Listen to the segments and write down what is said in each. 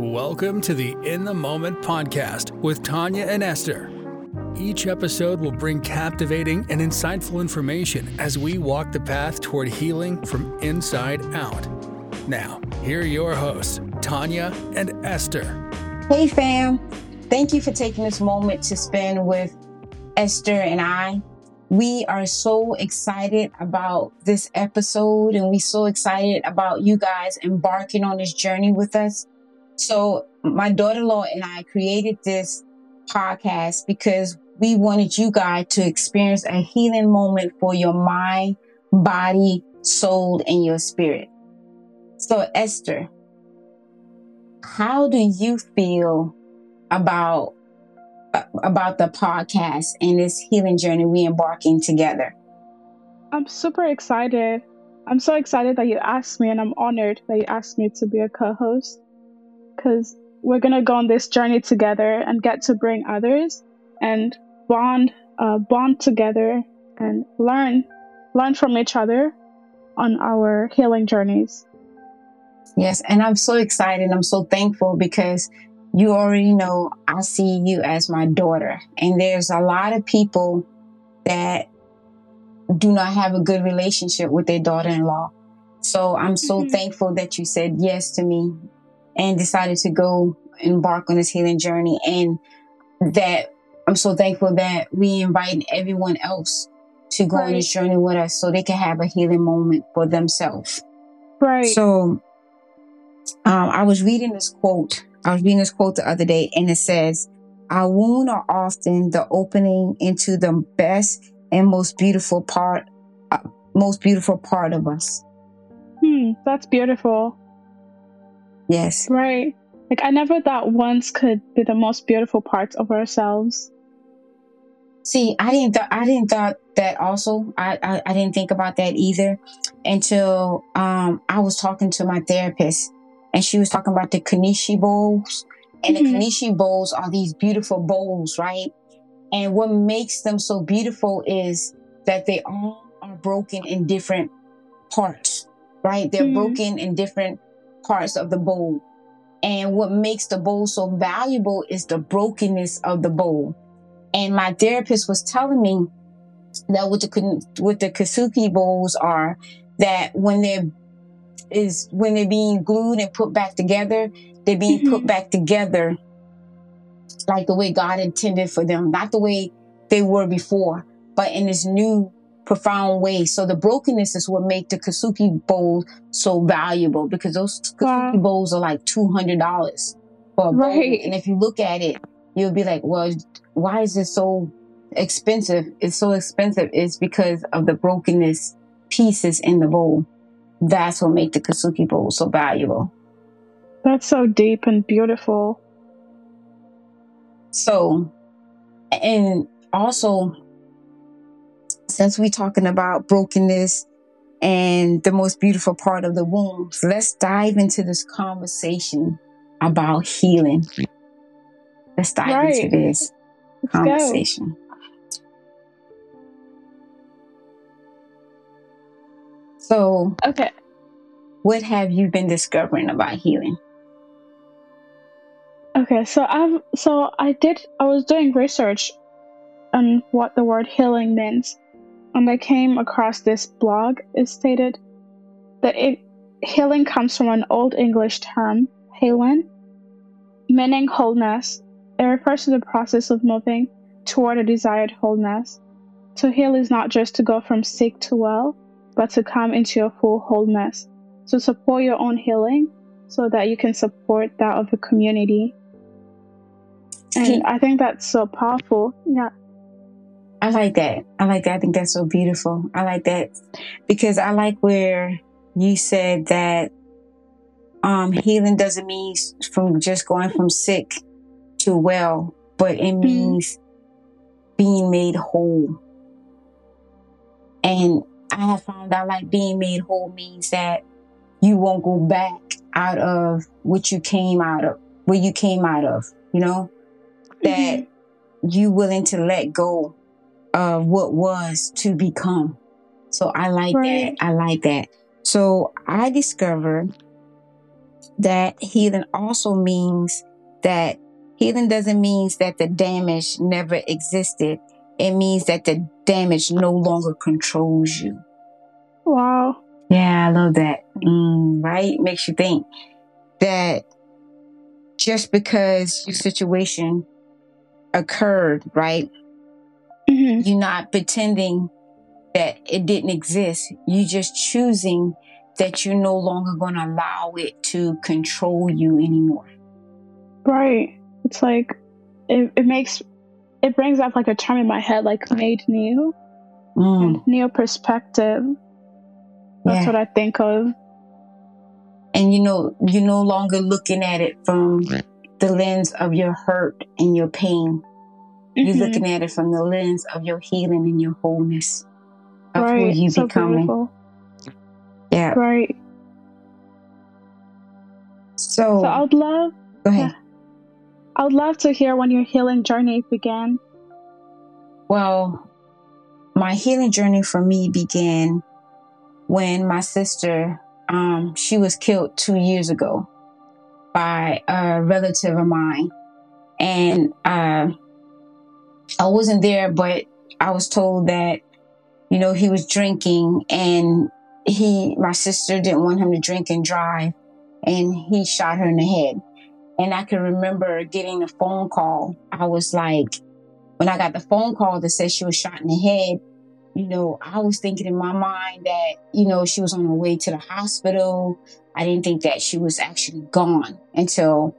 Welcome to the In the Moment podcast with Tanya and Esther. Each episode will bring captivating and insightful information as we walk the path toward healing from inside out. Now, here are your hosts, Tanya and Esther. Hey, fam. Thank you for taking this moment to spend with Esther and I. We are so excited about this episode and we're so excited about you guys embarking on this journey with us. So, my daughter in law and I created this podcast because we wanted you guys to experience a healing moment for your mind, body, soul, and your spirit. So, Esther, how do you feel about about the podcast and this healing journey we embarking together? I'm super excited. I'm so excited that you asked me, and I'm honored that you asked me to be a co-host because we're going to go on this journey together and get to bring others and bond uh, bond together and learn learn from each other on our healing journeys. Yes and i'm so excited i'm so thankful because you already know i see you as my daughter. And there's a lot of people that do not have a good relationship with their daughter-in-law. So i'm so mm-hmm. thankful that you said yes to me and decided to go embark on this healing journey. And that I'm so thankful that we invite everyone else to go right. on this journey with us so they can have a healing moment for themselves. Right. So um, I was reading this quote. I was reading this quote the other day, and it says, Our wounds are often the opening into the best and most beautiful part, uh, most beautiful part of us. Hmm, that's beautiful. Yes. Right. Like I never thought once could be the most beautiful parts of ourselves. See, I didn't th- I didn't thought that also. I, I, I didn't think about that either until um I was talking to my therapist and she was talking about the Kintsugi bowls. And mm-hmm. the Kintsugi bowls are these beautiful bowls, right? And what makes them so beautiful is that they all are broken in different parts, right? They're mm-hmm. broken in different parts of the bowl. And what makes the bowl so valuable is the brokenness of the bowl. And my therapist was telling me that what the with the Kintsugi bowls are that when they're is when they're being glued and put back together, they're being mm-hmm. put back together like the way God intended for them, not the way they were before, but in this new profound way. So the brokenness is what make the Kintsugi bowl so valuable because those Kintsugi wow. bowls are like two hundred dollars for a right. bowl. And if you look at it, you'll be like, well, why is it so expensive? It's so expensive. It's because of the brokenness pieces in the bowl. That's what make the Kintsugi bowl so valuable. That's so deep and beautiful. So, and also since we're talking about brokenness and the most beautiful part of the womb, let's dive into this conversation about healing. Let's dive right. into this let's conversation. Go. So, okay. What have you been discovering about healing? Okay, so I've so I did I was doing research on what the word healing means and I came across this blog, it stated that it, healing comes from an Old English term, halen, meaning wholeness. It refers to the process of moving toward a desired wholeness. To heal is not just to go from sick to well, but to come into a full wholeness. To support your own healing so that you can support that of the community. And I think that's so powerful. Yeah. I like that. I like that. I think that's so beautiful. I like that because I like where you said that um, healing doesn't mean from just going from sick to well, but it mm-hmm. means being made whole. And I have found out like being made whole means that you won't go back out of what you came out of, where you came out of, you know, that mm-hmm. you willing to let go of what was to become. So I like right. that. I like that. So I discovered that healing also means that healing doesn't mean that the damage never existed. It means that the damage no longer controls you. Wow. Yeah, I love that. Mm, right? Makes you think that just because your situation occurred, right? Hmm You're not pretending that it didn't exist. You're just choosing that you're no longer going to allow it to control you anymore. Right. It's like it, it makes it brings up like a term in my head like made new Mm, new perspective. That's yeah. what I think of. And you know, you're no longer looking at it from the lens of your hurt and your pain. You're Mhm. looking at it from the lens of your healing and your wholeness of who Right. you So becoming. beautiful. Yeah. Right. So, So I would love go ahead. I would love to hear when your healing journey began. Well, my healing journey for me began when my sister, um, she was killed two years ago by a relative of mine, and uh, I wasn't there, but I was told that you know he was drinking, and he, my sister, didn't want him to drink and drive, and he shot her in the head. And I can remember getting a phone call. I was like, when I got the phone call that said she was shot in the head, you know, I was thinking in my mind that, you know, she was on her way to the hospital. I didn't think that she was actually gone until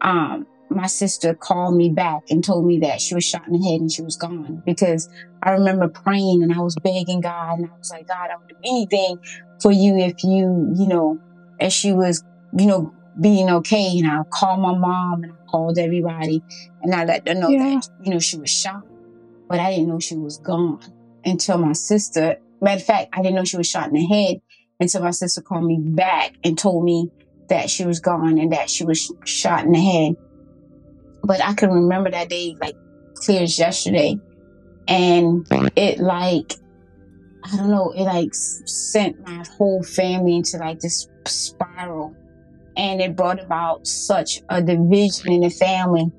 um, my sister called me back and told me that she was shot in the head and she was gone. Because I remember praying and I was begging God and I was like, God, I would do anything for you if you, you know, and she was, you know, being okay. And I called my mom and I called everybody and I let them know Yeah. that, you know, she was shot. But I didn't know she was gone until my sister, matter of fact, I didn't know she was shot in the head until my sister called me back and told me that she was gone and that she was sh- shot in the head. But I can remember that day like clear as yesterday. And it like, I don't know, it like sent my whole family into like this spiral. And it brought about such a division in the family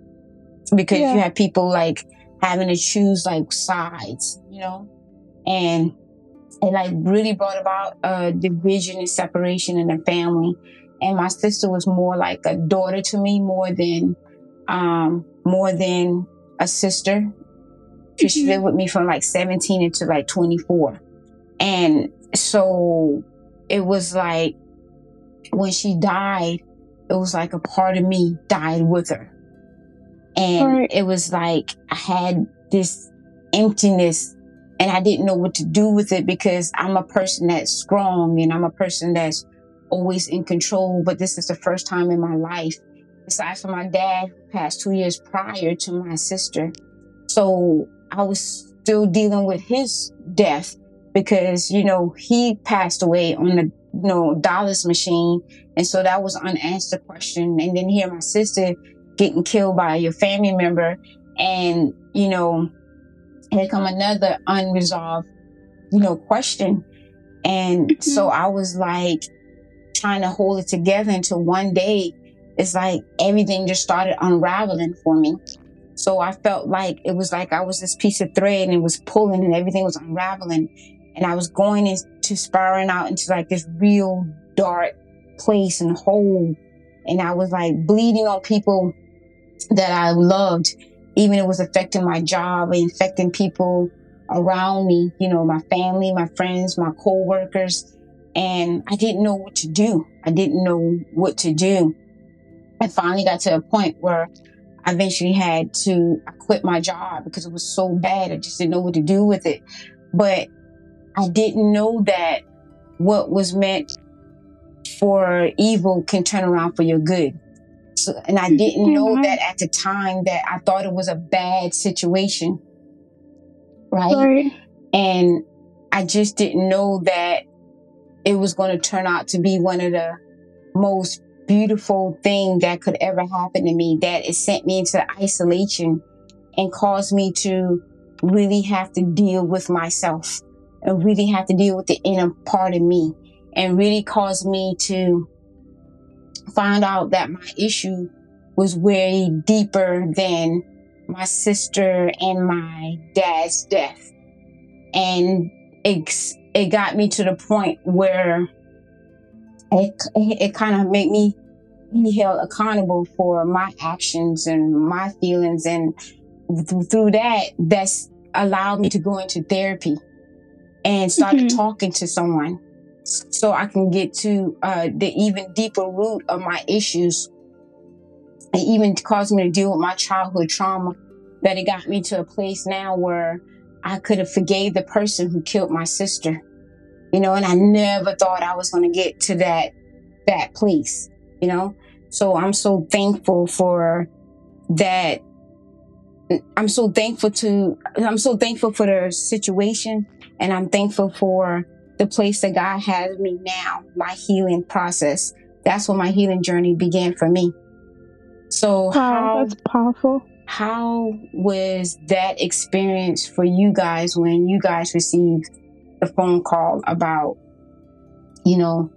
because Yeah. you have people like having to choose like sides, you know? And it like really brought about a division and separation in the family. And my sister was more like a daughter to me more than um more than a sister. 'Cause she lived with me from like 17 until like 24. And so it was like when she died, it was like a part of me died with her. And Right. it was like I had this emptiness and I didn't know what to do with it because I'm a person that's strong and I'm a person that's always in control. But this is the first time in my life, aside from my dad, who passed two years prior to my sister. So I was still dealing with his death because, you know, he passed away on the, you know, dialysis machine. And so that was unanswered question. And then here my sister getting killed by your family member. And, you know, here come another unresolved, you know, question. And so mm-hmm. I was like trying to hold it together until one day it's like everything just started unraveling for me. So I felt like it was like I was this piece of thread and it was pulling and everything was unraveling. And I was going into spiraling out into like this real dark place and hole. And I was like bleeding on people that I loved, even it was affecting my job affecting people around me, you know, my family, my friends, my co-workers. And I didn't know what to do. I didn't know what to do. I finally got to a point where I eventually had to I quit my job because it was so bad. I just didn't know what to do with it. But I didn't know that what was meant for evil can turn around for your good. So, and I didn't know Mhm. that at the time that I thought it was a bad situation. Right. Right. And I just didn't know that it was going to turn out to be one of the most beautiful thing that could ever happen to me. That it sent me into isolation and caused me to really have to deal with myself and really have to deal with the inner part of me and really caused me to find out that my issue was way deeper than my sister and my dad's death. And it, it got me to the point where it, it kind of made me be held accountable for my actions and my feelings. And through that, that's allowed me to go into therapy and start mm-hmm. talking to someone so I can get to uh, the even deeper root of my issues. It even caused me to deal with my childhood trauma that it got me to a place now where I could have forgave the person who killed my sister. You know, and I never thought I was going to get to that that place, you know? So I'm so thankful for that I'm so thankful to I'm so thankful for the situation and I'm thankful for the place that God has me now, my healing process. That's when my healing journey began for me. So how that's powerful. How was that experience for you guys when you guys received the phone call about, you know,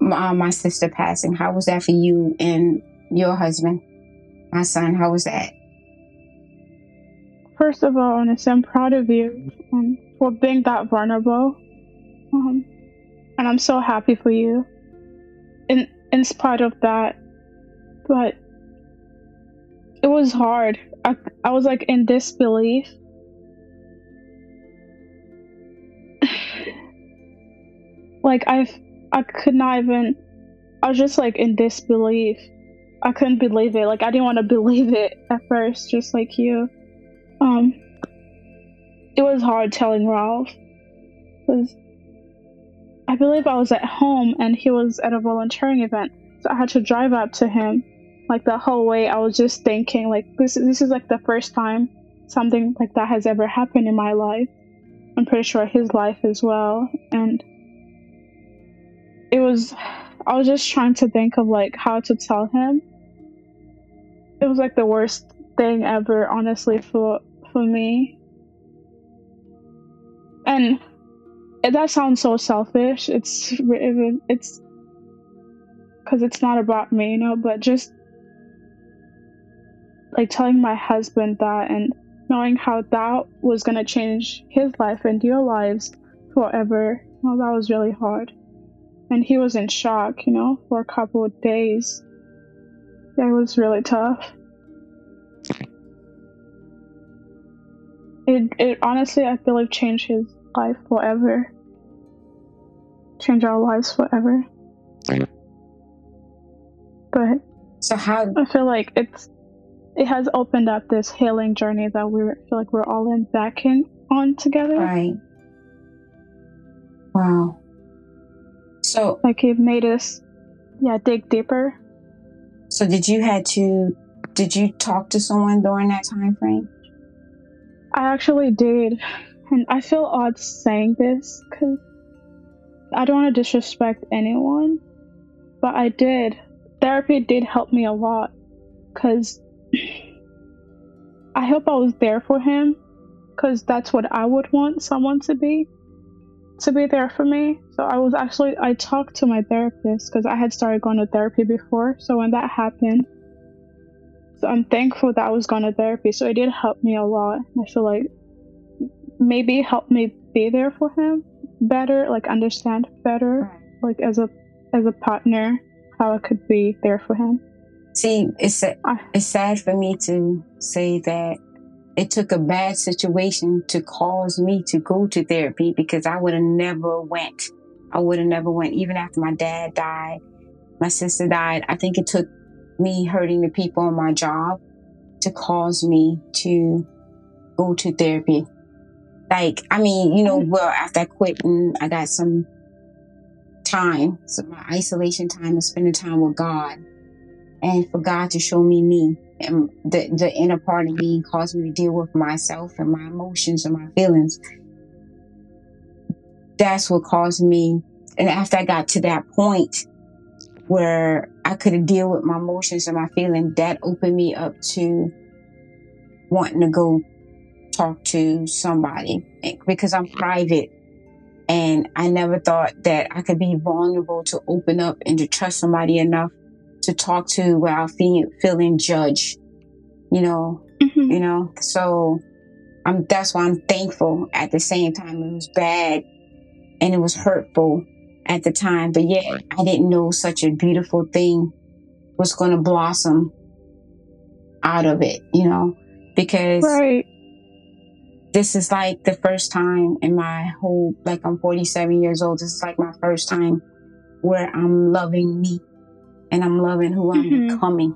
my, my sister passing? How was that for you and your husband, my son? How was that? First of all, honestly, I'm proud of you um, for being that vulnerable. Um, and I'm so happy for you in, in spite of that. But it was hard. I, I was like in disbelief. Like I've I could not even I was just like in disbelief. I couldn't believe it. Like I didn't want to believe it at first, just like you. Um, it was hard telling Ralph because I believe I was at home and he was at a volunteering event, so I had to drive up to him. Like the whole way, I was just thinking, like this. This is like the first time something like that has ever happened in my life. I'm pretty sure his life as well, and it was. I was just trying to think of like how to tell him. It was like the worst thing ever, honestly, for for me. And that sounds so selfish. It's it's because it's not about me, you know. But just like telling my husband that and knowing how that was gonna change his life and your lives forever. Well, that was really hard. And he was in shock, you know, for a couple of days. That was really tough. It, it honestly, I feel like changed his life forever. Change our lives forever. But so how I feel like it's it has opened up this healing journey that we feel like we're all in back in on together. Right. Wow. So like it made us yeah, dig deeper. So did you had to did you talk to someone during that time frame? I actually did. And I feel odd saying this because I don't want to disrespect anyone, but I did. Therapy did help me a lot because I hope I was there for him because that's what I would want someone to be to be there for me. So I was actually I talked to my therapist because I had started going to therapy before. So when that happened, so I'm thankful that I was going to therapy. So it did help me a lot. I feel like maybe help me be there for him better, like understand better, like as a as a partner, how I could be there for him. See, it's it's sad for me to say that it took a bad situation to cause me to go to therapy because I would have never went. I would have never went even after my dad died, my sister died. I think it took me hurting the people on my job to cause me to go to therapy. Like, I mean, you know, mm-hmm. well, after I quit and I got some time, so my isolation time and spending time with God, and for God to show me me and the, the inner part of me caused me to deal with myself and my emotions and my feelings. That's what caused me. And after I got to that point, where I could deal with my emotions and my feelings, that opened me up to wanting to go talk to somebody because I'm private. And I never thought that I could be vulnerable to open up and to trust somebody enough to talk to without feeling feeling judged. You know, Mhm. you know. So I'm that's why I'm thankful. At the same time, it was bad and it was hurtful at the time. But yet I didn't know such a beautiful thing was going to blossom out of it. You know, because Right. this is like the first time in my whole like I'm 47 years old. This is like my first time where I'm loving me and I'm loving who I'm Mhm. becoming.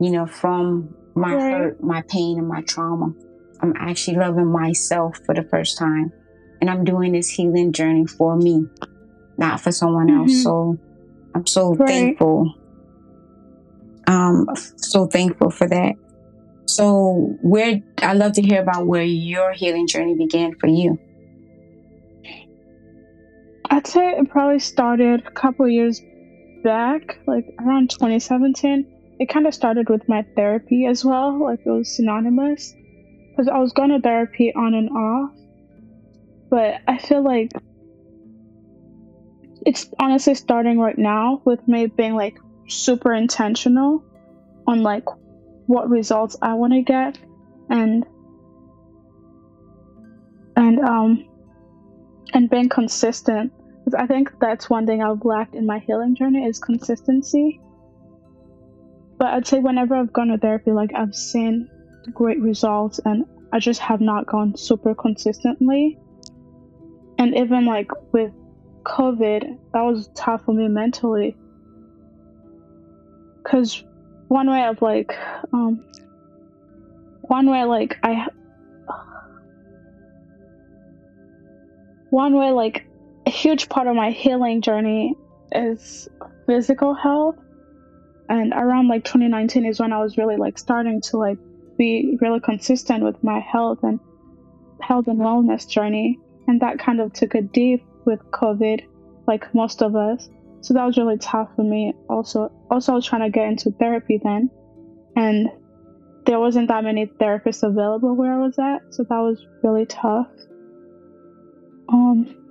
You know, from my Right. hurt, my pain, and my trauma. I'm actually loving myself for the first time. And I'm doing this healing journey for me, not for someone else. Mhm. So I'm so Right. thankful. Um, so thankful for that. So where I love to hear about where your healing journey began for you. I'd say it probably started a couple years back, like around 2017. It kind of started with my therapy as well, like it was synonymous. Because I was going to therapy on and off. But I feel like it's honestly starting right now with me being like super intentional on like what results I want to get and and um and being consistent I think that's one thing I've lacked in my healing journey is consistency. But I'd say whenever I've gone to therapy, like I've seen great results, and I just have not gone super consistently. And even like with COVID, that was tough for me mentally. Cause one way of like, um, one way like I, one way like a huge part of my healing journey is physical health. And around like 2019 is when i was really like starting to like be really consistent with my health and health and wellness journey. And that kind of took a dip with covid like most of us. So that was really tough for me also. Also i was trying to get into therapy then. And there wasn't that many therapists available where i was at. So that was really tough. Um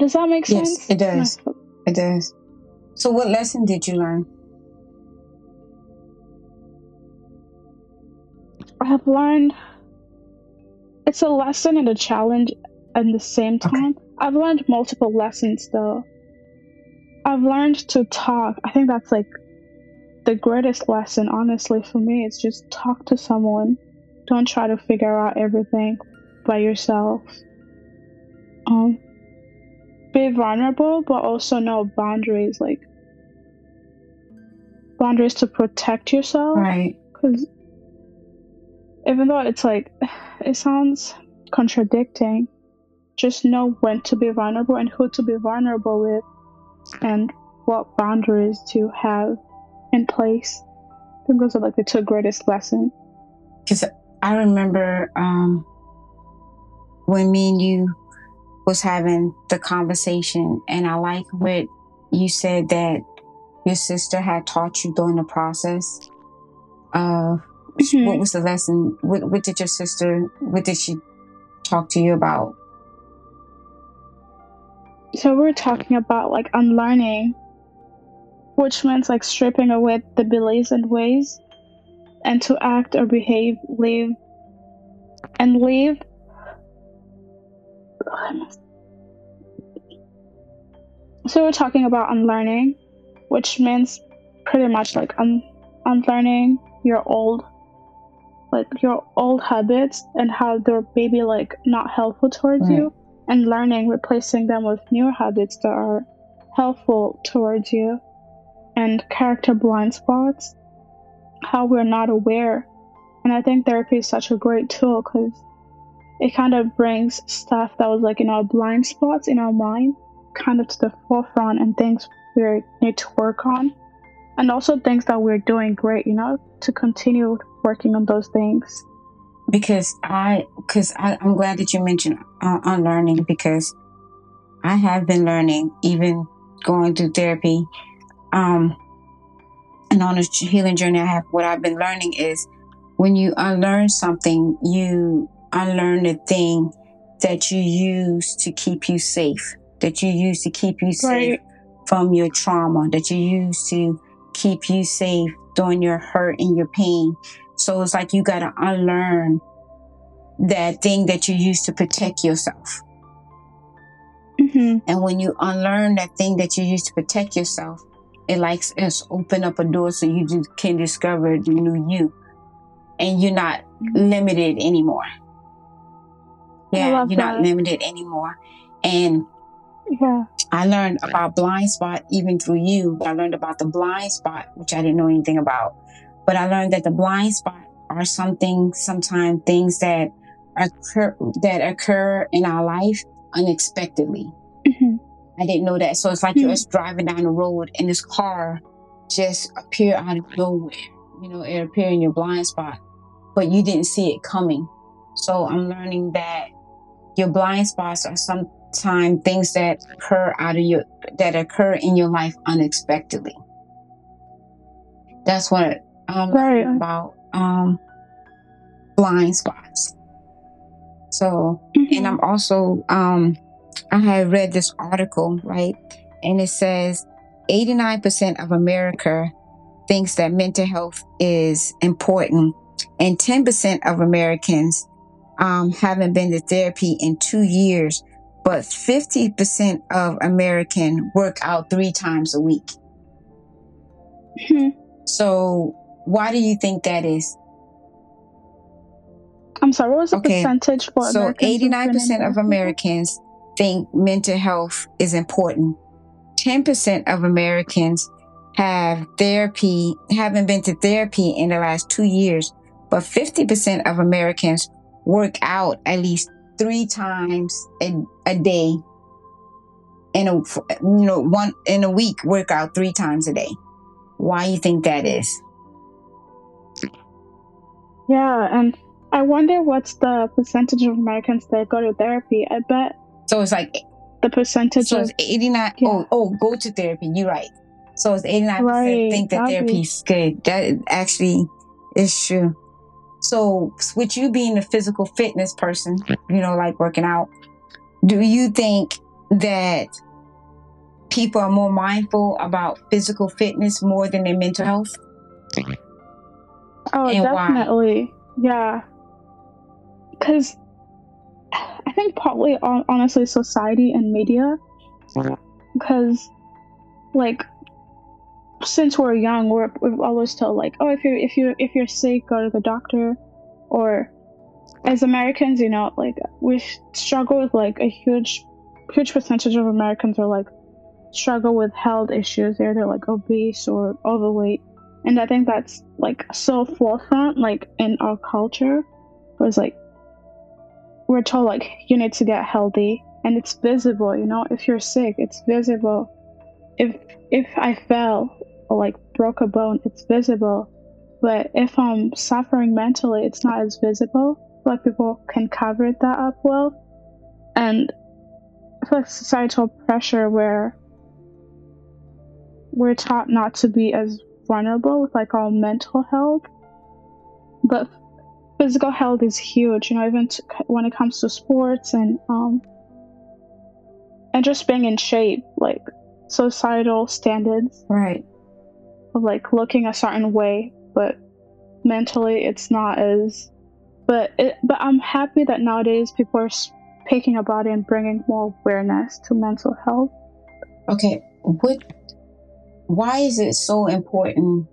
does that make Yes, sense? Yes, it does. It does. So what lesson did you learn? I have learned it's a lesson and a challenge at the same Okay. time. I've learned multiple lessons though. I've learned to talk. I think that's like the greatest lesson, honestly, for me. It's just talk to someone. Don't try to figure out everything by yourself. Um, be vulnerable, but also know boundaries, like boundaries to protect yourself. Right. because even though it's like it sounds contradicting just know when to be vulnerable and who to be vulnerable with and what boundaries to have in place. I think those are like the two greatest lessons. Because I remember um, when me and you was having the conversation, and I like what you said that your sister had taught you during the process. Of Mhm. what was the lesson? What, what did your sister? What did she talk to you about? so we're talking about like unlearning which means like stripping away the beliefs and ways and to act or behave live and live so we're talking about unlearning which means pretty much like un- unlearning your old like your old habits and how they're maybe like not helpful towards Right. you and learning replacing them with new habits that are helpful towards you and character blind spots how we're not aware and i think therapy is such a great tool because it kind of brings stuff that was like in our blind spots in our mind kind of to the forefront and things we need to work on and also things that we're doing great you know to continue working on those things because I, because I'm glad that you mentioned uh, unlearning because I have been learning, even going through therapy, um, and on a healing journey. I have what I've been learning is when you unlearn something, you unlearn the thing that you use to keep you safe, that you use to keep you safe Right. from your trauma that you use to keep you safe during your hurt and your pain. So it's like you got to unlearn that thing that you used to protect yourself. hmm And when you unlearn that thing that you used to protect yourself, it likes it's open up a door so you can discover the new you, and you're not limited anymore. Yeah, you're not limited anymore. And Yeah. I learned about blind spot even through you. I learned about the blind spot, which I didn't know anything about. But I learned that the blind spot are something, sometimes things that occur that occur in our life unexpectedly. hmm I didn't know that. So it's like you're Hmm. just driving down the road and this car just appear out of nowhere. You know, it appear in your blind spot, but you didn't see it coming. So I'm learning that your blind spots are sometimes things that occur out of your that occur in your life unexpectedly. That's what I'm Right. about um blind spots. So and I'm also um I had read this article, right? And it says 89% of America thinks that mental health is important, and 10% of Americans um, haven't been to therapy in two years, but 50% of American work out three times a week. Mhm. So, why do you think that is? I'm sorry. What was the Okay, percentage for So, Americans who've been in 89% of? Americans think mental health is important. 10% of Americans have therapy, haven't been to therapy in the last two years, but 50% of Americans work out at least three times a, a day in a, you know, one in a week, work out three times a day. Why you think that is? Yeah, and I wonder what's the percentage of Americans that go to therapy. I bet So it's like the percentage So of it's 89. Yeah. Oh, oh, go to therapy. You're right. So it's 89% Right, think that therapy is good. That actually is true. So with you being a physical fitness person, you know, like working out, do you think that people are more mindful about physical fitness more than their mental health? oh, and why? definitely, yeah. Because I think partly, honestly, society and media. Mm-hmm. Because, like, since we're young, we're we've always told like, oh, if you're if you if you're sick, go to the doctor, or as Americans, you know, like we struggle with like a huge, huge percentage of Americans are like struggle with health issues. They're like obese or overweight, and I think that's like so forefront like in our culture. Was like we're told like you need to get healthy, and it's visible. You know, if you're sick, it's visible. If if I fell or like broke a bone, it's visible. But if I'm suffering mentally, it's not as visible. Like people can cover that up well. And I feel like societal pressure where we're taught not to be as vulnerable with like our mental health. But physical health is huge, you know, even when it comes to sports and um and just being in shape, like societal standards Right. Of like looking a certain way, but mentally it's not as. But it, but I'm happy that nowadays people are speaking about it and bringing more awareness to mental health. Okay. What? Why is it so important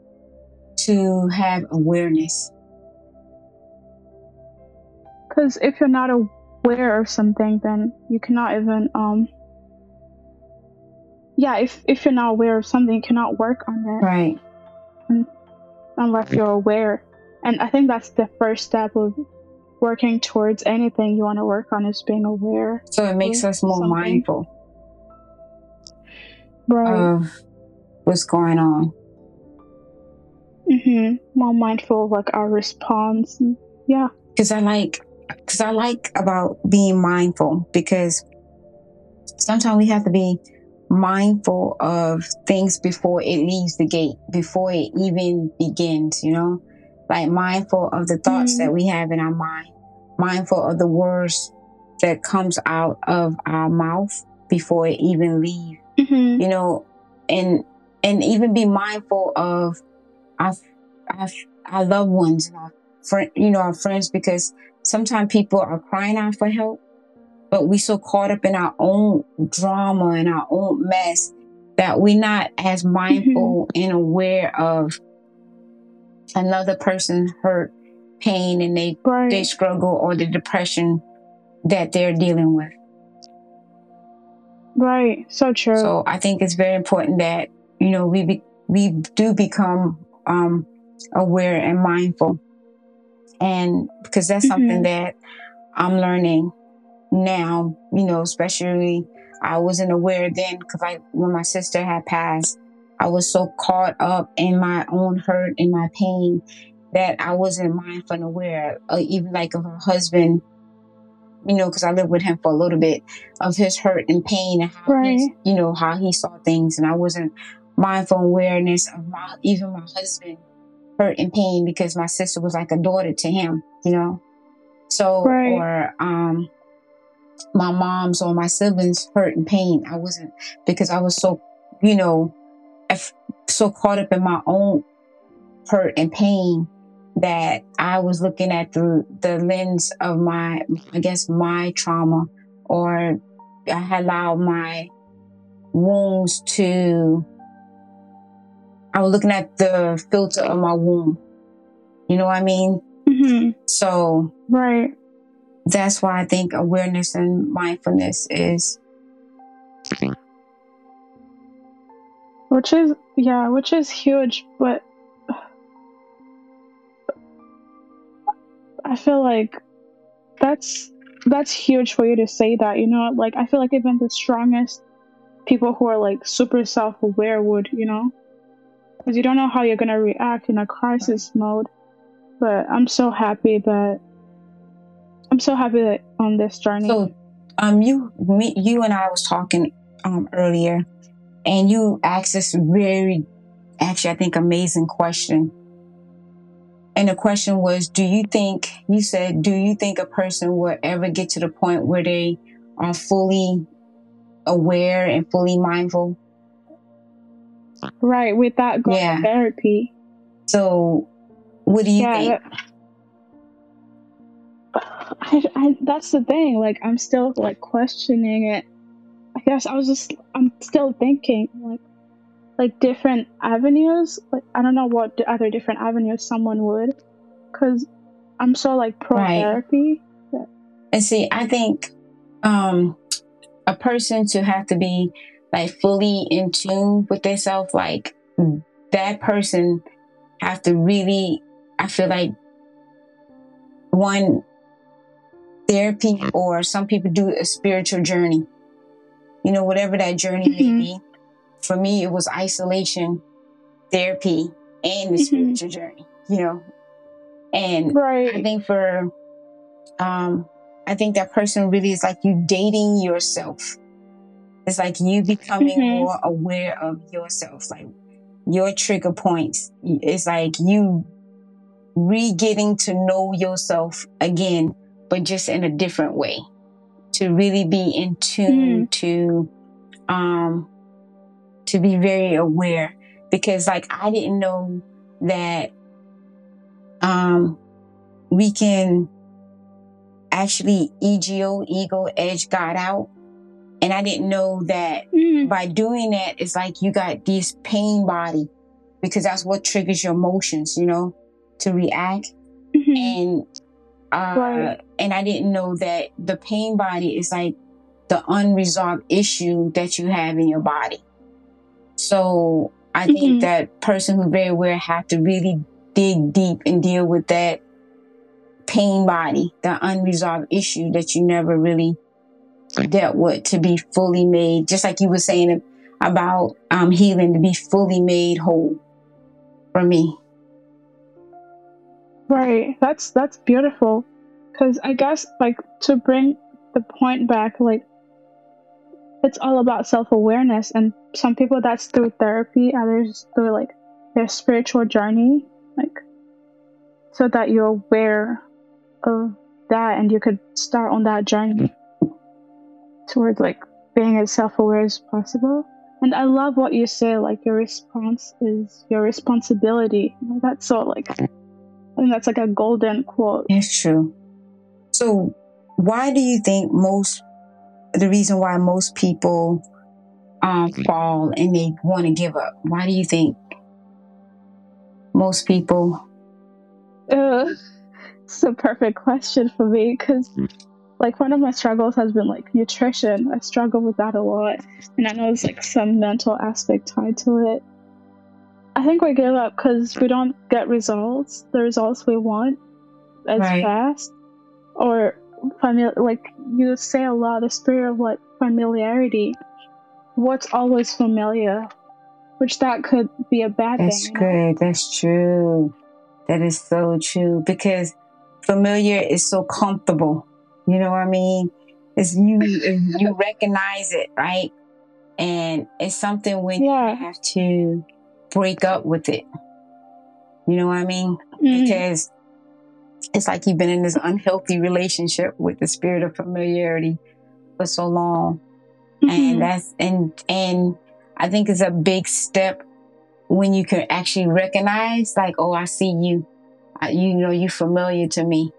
to have awareness? Because if you're not aware of something, then you cannot even um. Yeah, if if you're not aware of something, you cannot work on it Right. unless you're aware. And I think that's the first step of working towards anything you want to work on is being aware. So it makes us more Something. mindful Right. of what's going on. Mm-hmm. More mindful of like our response. and- Yeah. Because I like, because I like about being mindful because sometimes we have to be mindful of things before it leaves the gate, before it even begins, you know? Like mindful of the thoughts Mhm. that we have in our mind, mindful of the words that comes out of our mouth before it even leave. hmm You know, and and even be mindful of our our, our loved ones and our friend, you know, our friends, because sometimes people are crying out for help, but we so caught up in our own drama and our own mess that we're not as mindful and aware of another person's hurt, pain, and they Right. they struggle or the depression that they're dealing with. Right. So true. So I think it's very important that you know we be, we do become um, aware and mindful, and because that's something Mhm. that I'm learning now. You know, especially I wasn't aware then because I when my sister had passed, I was so caught up in my own hurt and my pain that I wasn't mindful and aware, uh, even like of her husband. You know, because I lived with him for a little bit of his hurt and pain and how he, Right. you know, how he saw things, and I wasn't mindful awareness of my even my husband hurt and pain because my sister was like a daughter to him, you know. So Right. or um my mom's or my siblings hurt and pain. I wasn't because I was so, you know, so caught up in my own hurt and pain that I was looking at through the lens of my, I guess, my trauma, or I had allowed my wounds to. I was looking at the filter of my womb. You know what I mean? hmm So Right. That's why I think awareness and mindfulness is Which is yeah, which is huge, but I feel like that's that's huge for you to say that, you know? Like I feel like even the strongest people who are like super self-aware would, you know? Cuz you don't know how you're going to react in a crisis mode. But I'm so happy that I'm so happy that on this journey. so. Um, you, me, you and I was talking um earlier, and you asked this very, actually, I think amazing question. And the question was, do you think you said, do you think a person will ever get to the point where they are fully aware and fully mindful? right, with that going Yeah. to therapy. So, what do you yeah, think? that- I, I, that's the thing. Like, I'm still like questioning it. I guess I was just, I'm still thinking like, like different avenues. Like, I don't know what other different avenues someone would, because I'm so like pro Right. therapy. And see, I think um a person to have to be like fully in tune with themselves, like that person have to really I feel like one therapy or some people do a spiritual journey. You know, whatever that journey may Mhm. be. For me it was isolation, therapy, and the Mhm. spiritual journey, you know. And right. I think for um I think that person really is like you dating yourself. It's like you becoming Mhm. more aware of yourself, like your trigger points. It's like you re getting to know yourself again, but just in a different way. To really be in tune to um to be very aware. Because like I didn't know that um we can actually ego ego edge God out. And I didn't know that Mm, by doing that, it's like you got this pain body because that's what triggers your emotions, you know, to react. mhm. And uh Right. and I didn't know that the pain body is like the unresolved issue that you have in your body. So I think Mhm. that person who very aware have to really dig deep and deal with that pain body, the unresolved issue that you never really dealt with to be fully made, just like you were saying about um, healing, to be fully made whole for me. Right. That's that's beautiful. Cuz I guess like to bring the point back like it's all about self-awareness and some people that's through therapy, others through like their spiritual journey like so that you're aware of that and you could start on that journey towards like being as self-aware as possible. And I love what you say, like your response is your responsibility. That's so like, I think that's like a golden quote. It's true. So, why do you think most, the reason why most people um, fall and they want to give up? Why do you think most people? Uh, it's a perfect question for me because like one of my struggles has been like nutrition. I struggle with that a lot, and I know there's like some mental aspect tied to it. I think we give up because we don't get results, the results we want, as Right. fast, or family. Like you say a lot, the spirit of like familiarity. What's always familiar, which that could be a bad That's thing. know? good. That's true. That is so true because familiar is so comfortable. You know what I mean? It's you. you recognize it, right? And it's something when Yeah. you have to break up with it. You know what I mean? Mm, Because it's like you've been in this unhealthy relationship with the spirit of familiarity for so long mhm. and that's and and I think it's a big step when you can actually recognize like oh I see you I, you know you're familiar to me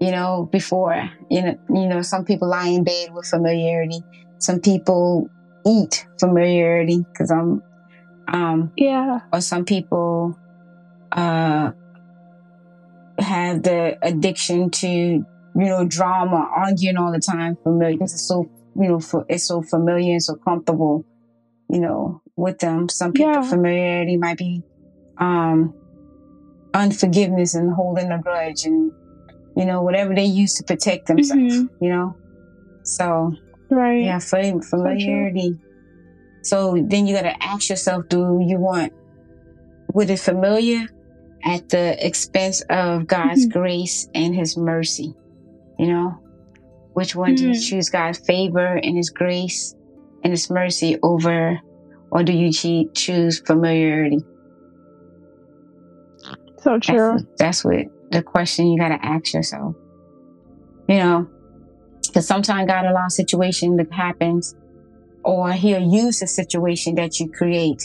you know before you know you know some people lie in bed with familiarity some people eat familiarity because I'm um yeah. or some people uh have the addiction to you know drama arguing all the time familiar it's so you know for, it's so familiar and so comfortable you know with them some people Yeah. familiarity might be um unforgiveness and holding a grudge and you know whatever they use to protect themselves Mhm. you know so Right. yeah, fam- familiarity. So then you got to ask yourself: Do you want with it familiar at the expense of God's Mhm. grace and His mercy? You know, which one do you Mm. choose? God's favor and His grace and His mercy over, or do you choose familiarity? So true. That's, that's what the question you got to ask yourself. You know, because sometimes God allows situation that happens, or He'll use a situation that you create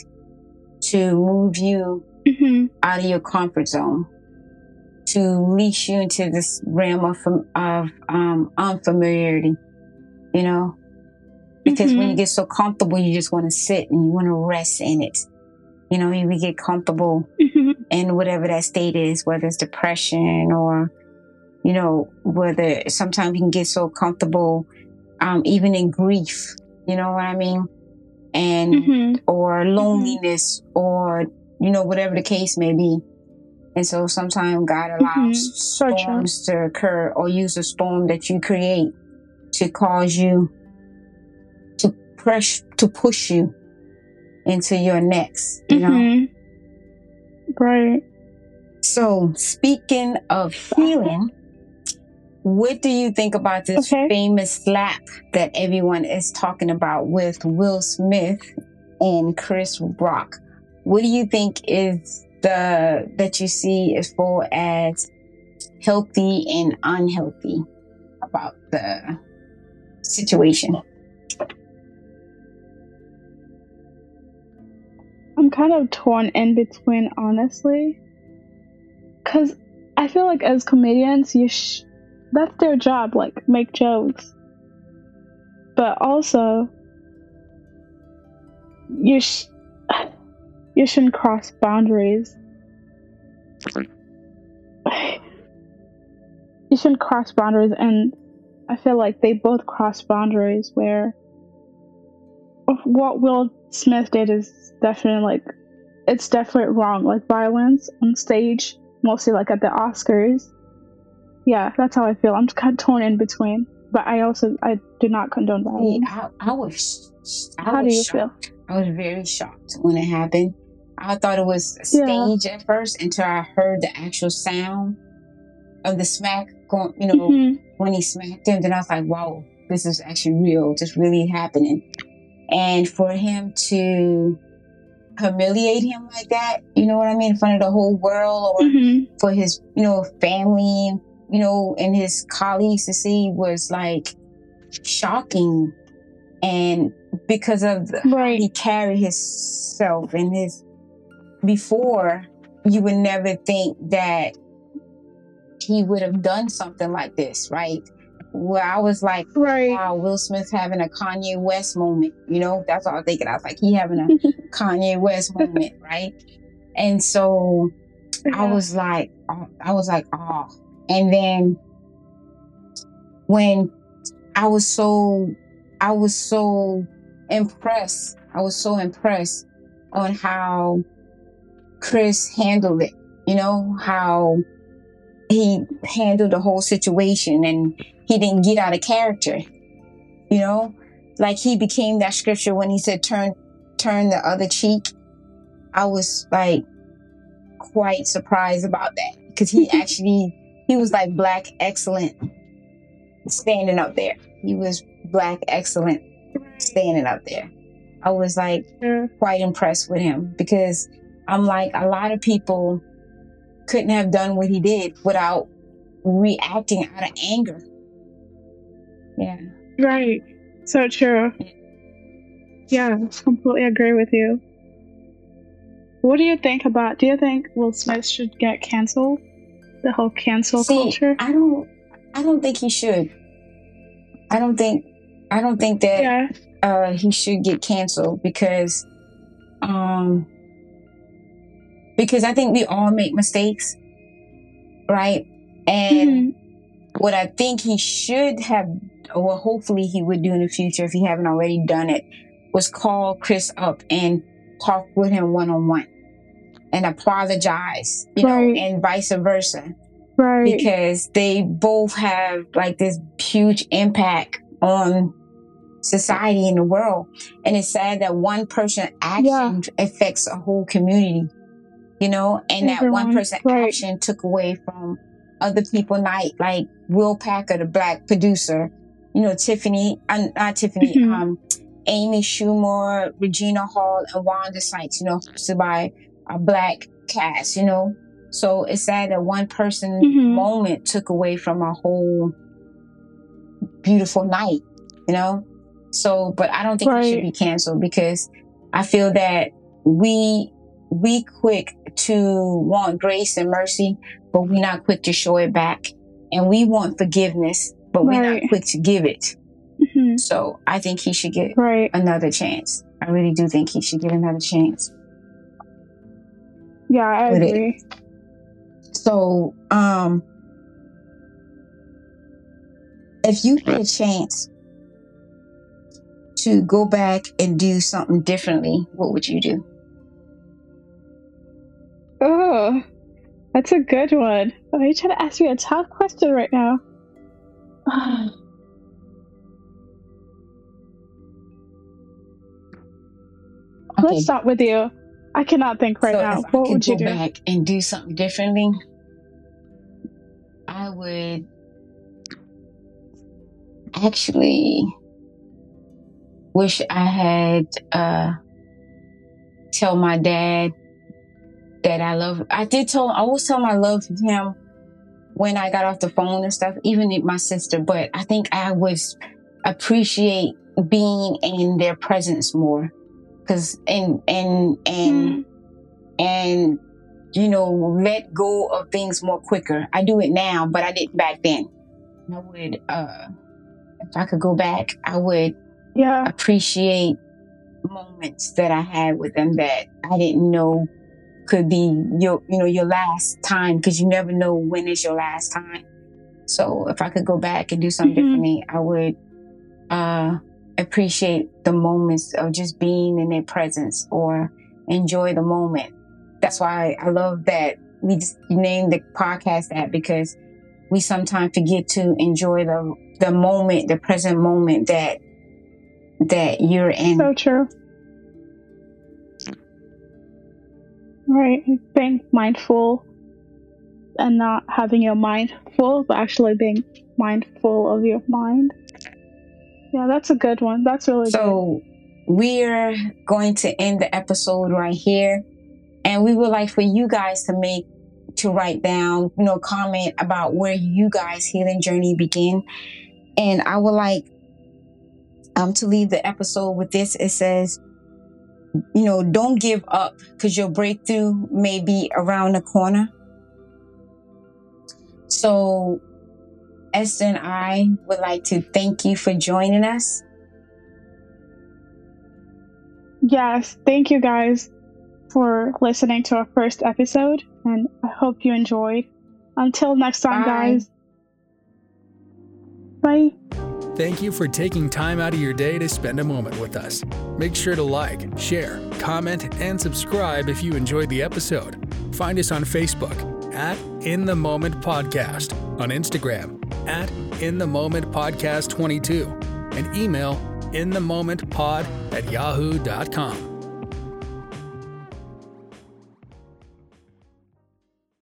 to move you hmm out of your comfort zone, to leash you into this realm of of um, unfamiliarity. You know, because when you get so comfortable, you just want to sit and you want to rest in it. You know, you get comfortable hmm in whatever that state is, whether it's depression or, you know, whether sometimes you can get so comfortable, um, even in grief, you know what I mean? And, hmm or loneliness or, you know, whatever the case may be. And so sometimes God allows Mhm. So true. storms to occur or use a storm that you create to cause you to press, to push you into your next, you know? Mhm. Right. So, speaking of healing, what do you think about this Okay. famous slap that everyone is talking about with Will Smith and Chris Rock? What do you think is the that you see as far as healthy and unhealthy about the situation? I'm kind of torn in between, honestly. Because I feel like as comedians, you sh- that's their job, like, make jokes. But also, you, sh- you shouldn't cross boundaries. You shouldn't cross boundaries, and I feel like they both cross boundaries where what Will Smith did is definitely like it's definitely wrong. Like violence on stage, mostly like at the Oscars. Yeah, that's how I feel. I'm kind of torn in between, but I also I do not condone violence. I, I was I How do you shocked. I was very shocked when it happened. I thought it was Yeah. staged at first until I heard the actual sound of the smack going, you know, Mhm. when he smacked him. Then I was like, wow, this is actually real. This really happening. And for him to humiliate him like that, you know what I mean, in front of the whole world or Mhm. for his, you know, family, you know, and his colleagues to see was like shocking. And because of the, Right. he carried himself and his before you would never think that he would have done something like this right where i was like Right. wow will Smith having a kanye west moment you know that's what i was thinking i was like he having a kanye west moment right and so I was like, I was like, oh. And then when I was so, I was so impressed. I was so impressed on how Chris handled it. You know how he handled the whole situation, and he didn't get out of character. You know, like he became that scripture when he said, "Turn, turn the other cheek." I was like quite surprised about that because he actually he was like black excellent standing up there. He was black excellent standing up there. I was like mm-hmm. quite impressed with him because I'm like a lot of people couldn't have done what he did without reacting out of anger. Yeah. Right. So true. Yeah, completely agree with you. What do you think about? Do you think Will Smith should get canceled? The whole cancel See, culture. I don't I don't think he should. I don't think I don't think that Yeah. uh, he should get canceled because, um, because I think we all make mistakes, right? And Mhm. what I think he should have, or hopefully he would do in the future if he haven't already done it, was call Chris up and talk with him one on one and apologize, you Right. know, and vice versa Right. because they both have like this huge impact on society in the world. And it's sad that one person action affects a whole community, you know, and that one person right. action took away from other people night, like Will Packer, the black producer, you know, Tiffany, uh, not Tiffany, Mhm. um, Amy Schumer, Regina Hall, and Wanda Sykes, you know, hosted by a black cast, you know. So it's sad that one person Mhm. moment took away from a whole beautiful night, you know? So, but I don't think he should be canceled because I feel that we we quick to want grace and mercy, but we're not quick to show it back. And we want forgiveness, but we're not quick to give it. Mhm. So I think he should get Right. another chance. I really do think he should get another chance. Yeah, I agree. So, um, if you get a chance to go back and do something differently, what would you do? Oh, that's a good one. Are you trying to ask me a tough question right now? Let's start with you. I cannot think right so now. if I What could would you do? back and do something differently, I would actually wish I had uh tell my dad that I love. I did tell. I always tell my love him when I got off the phone and stuff. Even my sister, but I think I would appreciate being in their presence more, because and and and Mm, and you know let go of things more quicker. I do it now, but I didn't back then. I would, uh if I could go back, I would yeah, appreciate moments that I had with them that I didn't know could be your you know your last time because you never know when is your last time. So if I could go back and do something Mhm. differently, I would uh appreciate the moments of just being in their presence or enjoy the moment. That's why I love that we just named the podcast that because we sometimes forget to enjoy the the moment, the present moment that that you're in. so true. Right, being mindful and not having your mind full, but actually being mindful of your mind. Yeah, that's a good one. That's really good. So we're going to end the episode right here. And we would like for you guys to make to write down, you know, comment about where you guys healing journey begin. And I would like um, to leave the episode with this. It says, you know, don't give up because your breakthrough may be around the corner. So, Esther and I would like to thank you for joining us. Yes, thank you guys for listening to our first episode, and I hope you enjoyed. Until next time, Bye. guys. Bye. Thank you for taking time out of your day to spend a moment with us. Make sure to like, share, comment, and subscribe if you enjoyed the episode. Find us on Facebook at In the Moment Podcast, on Instagram at In the Moment Podcast 22, and email in the moment pod at yahoo.com.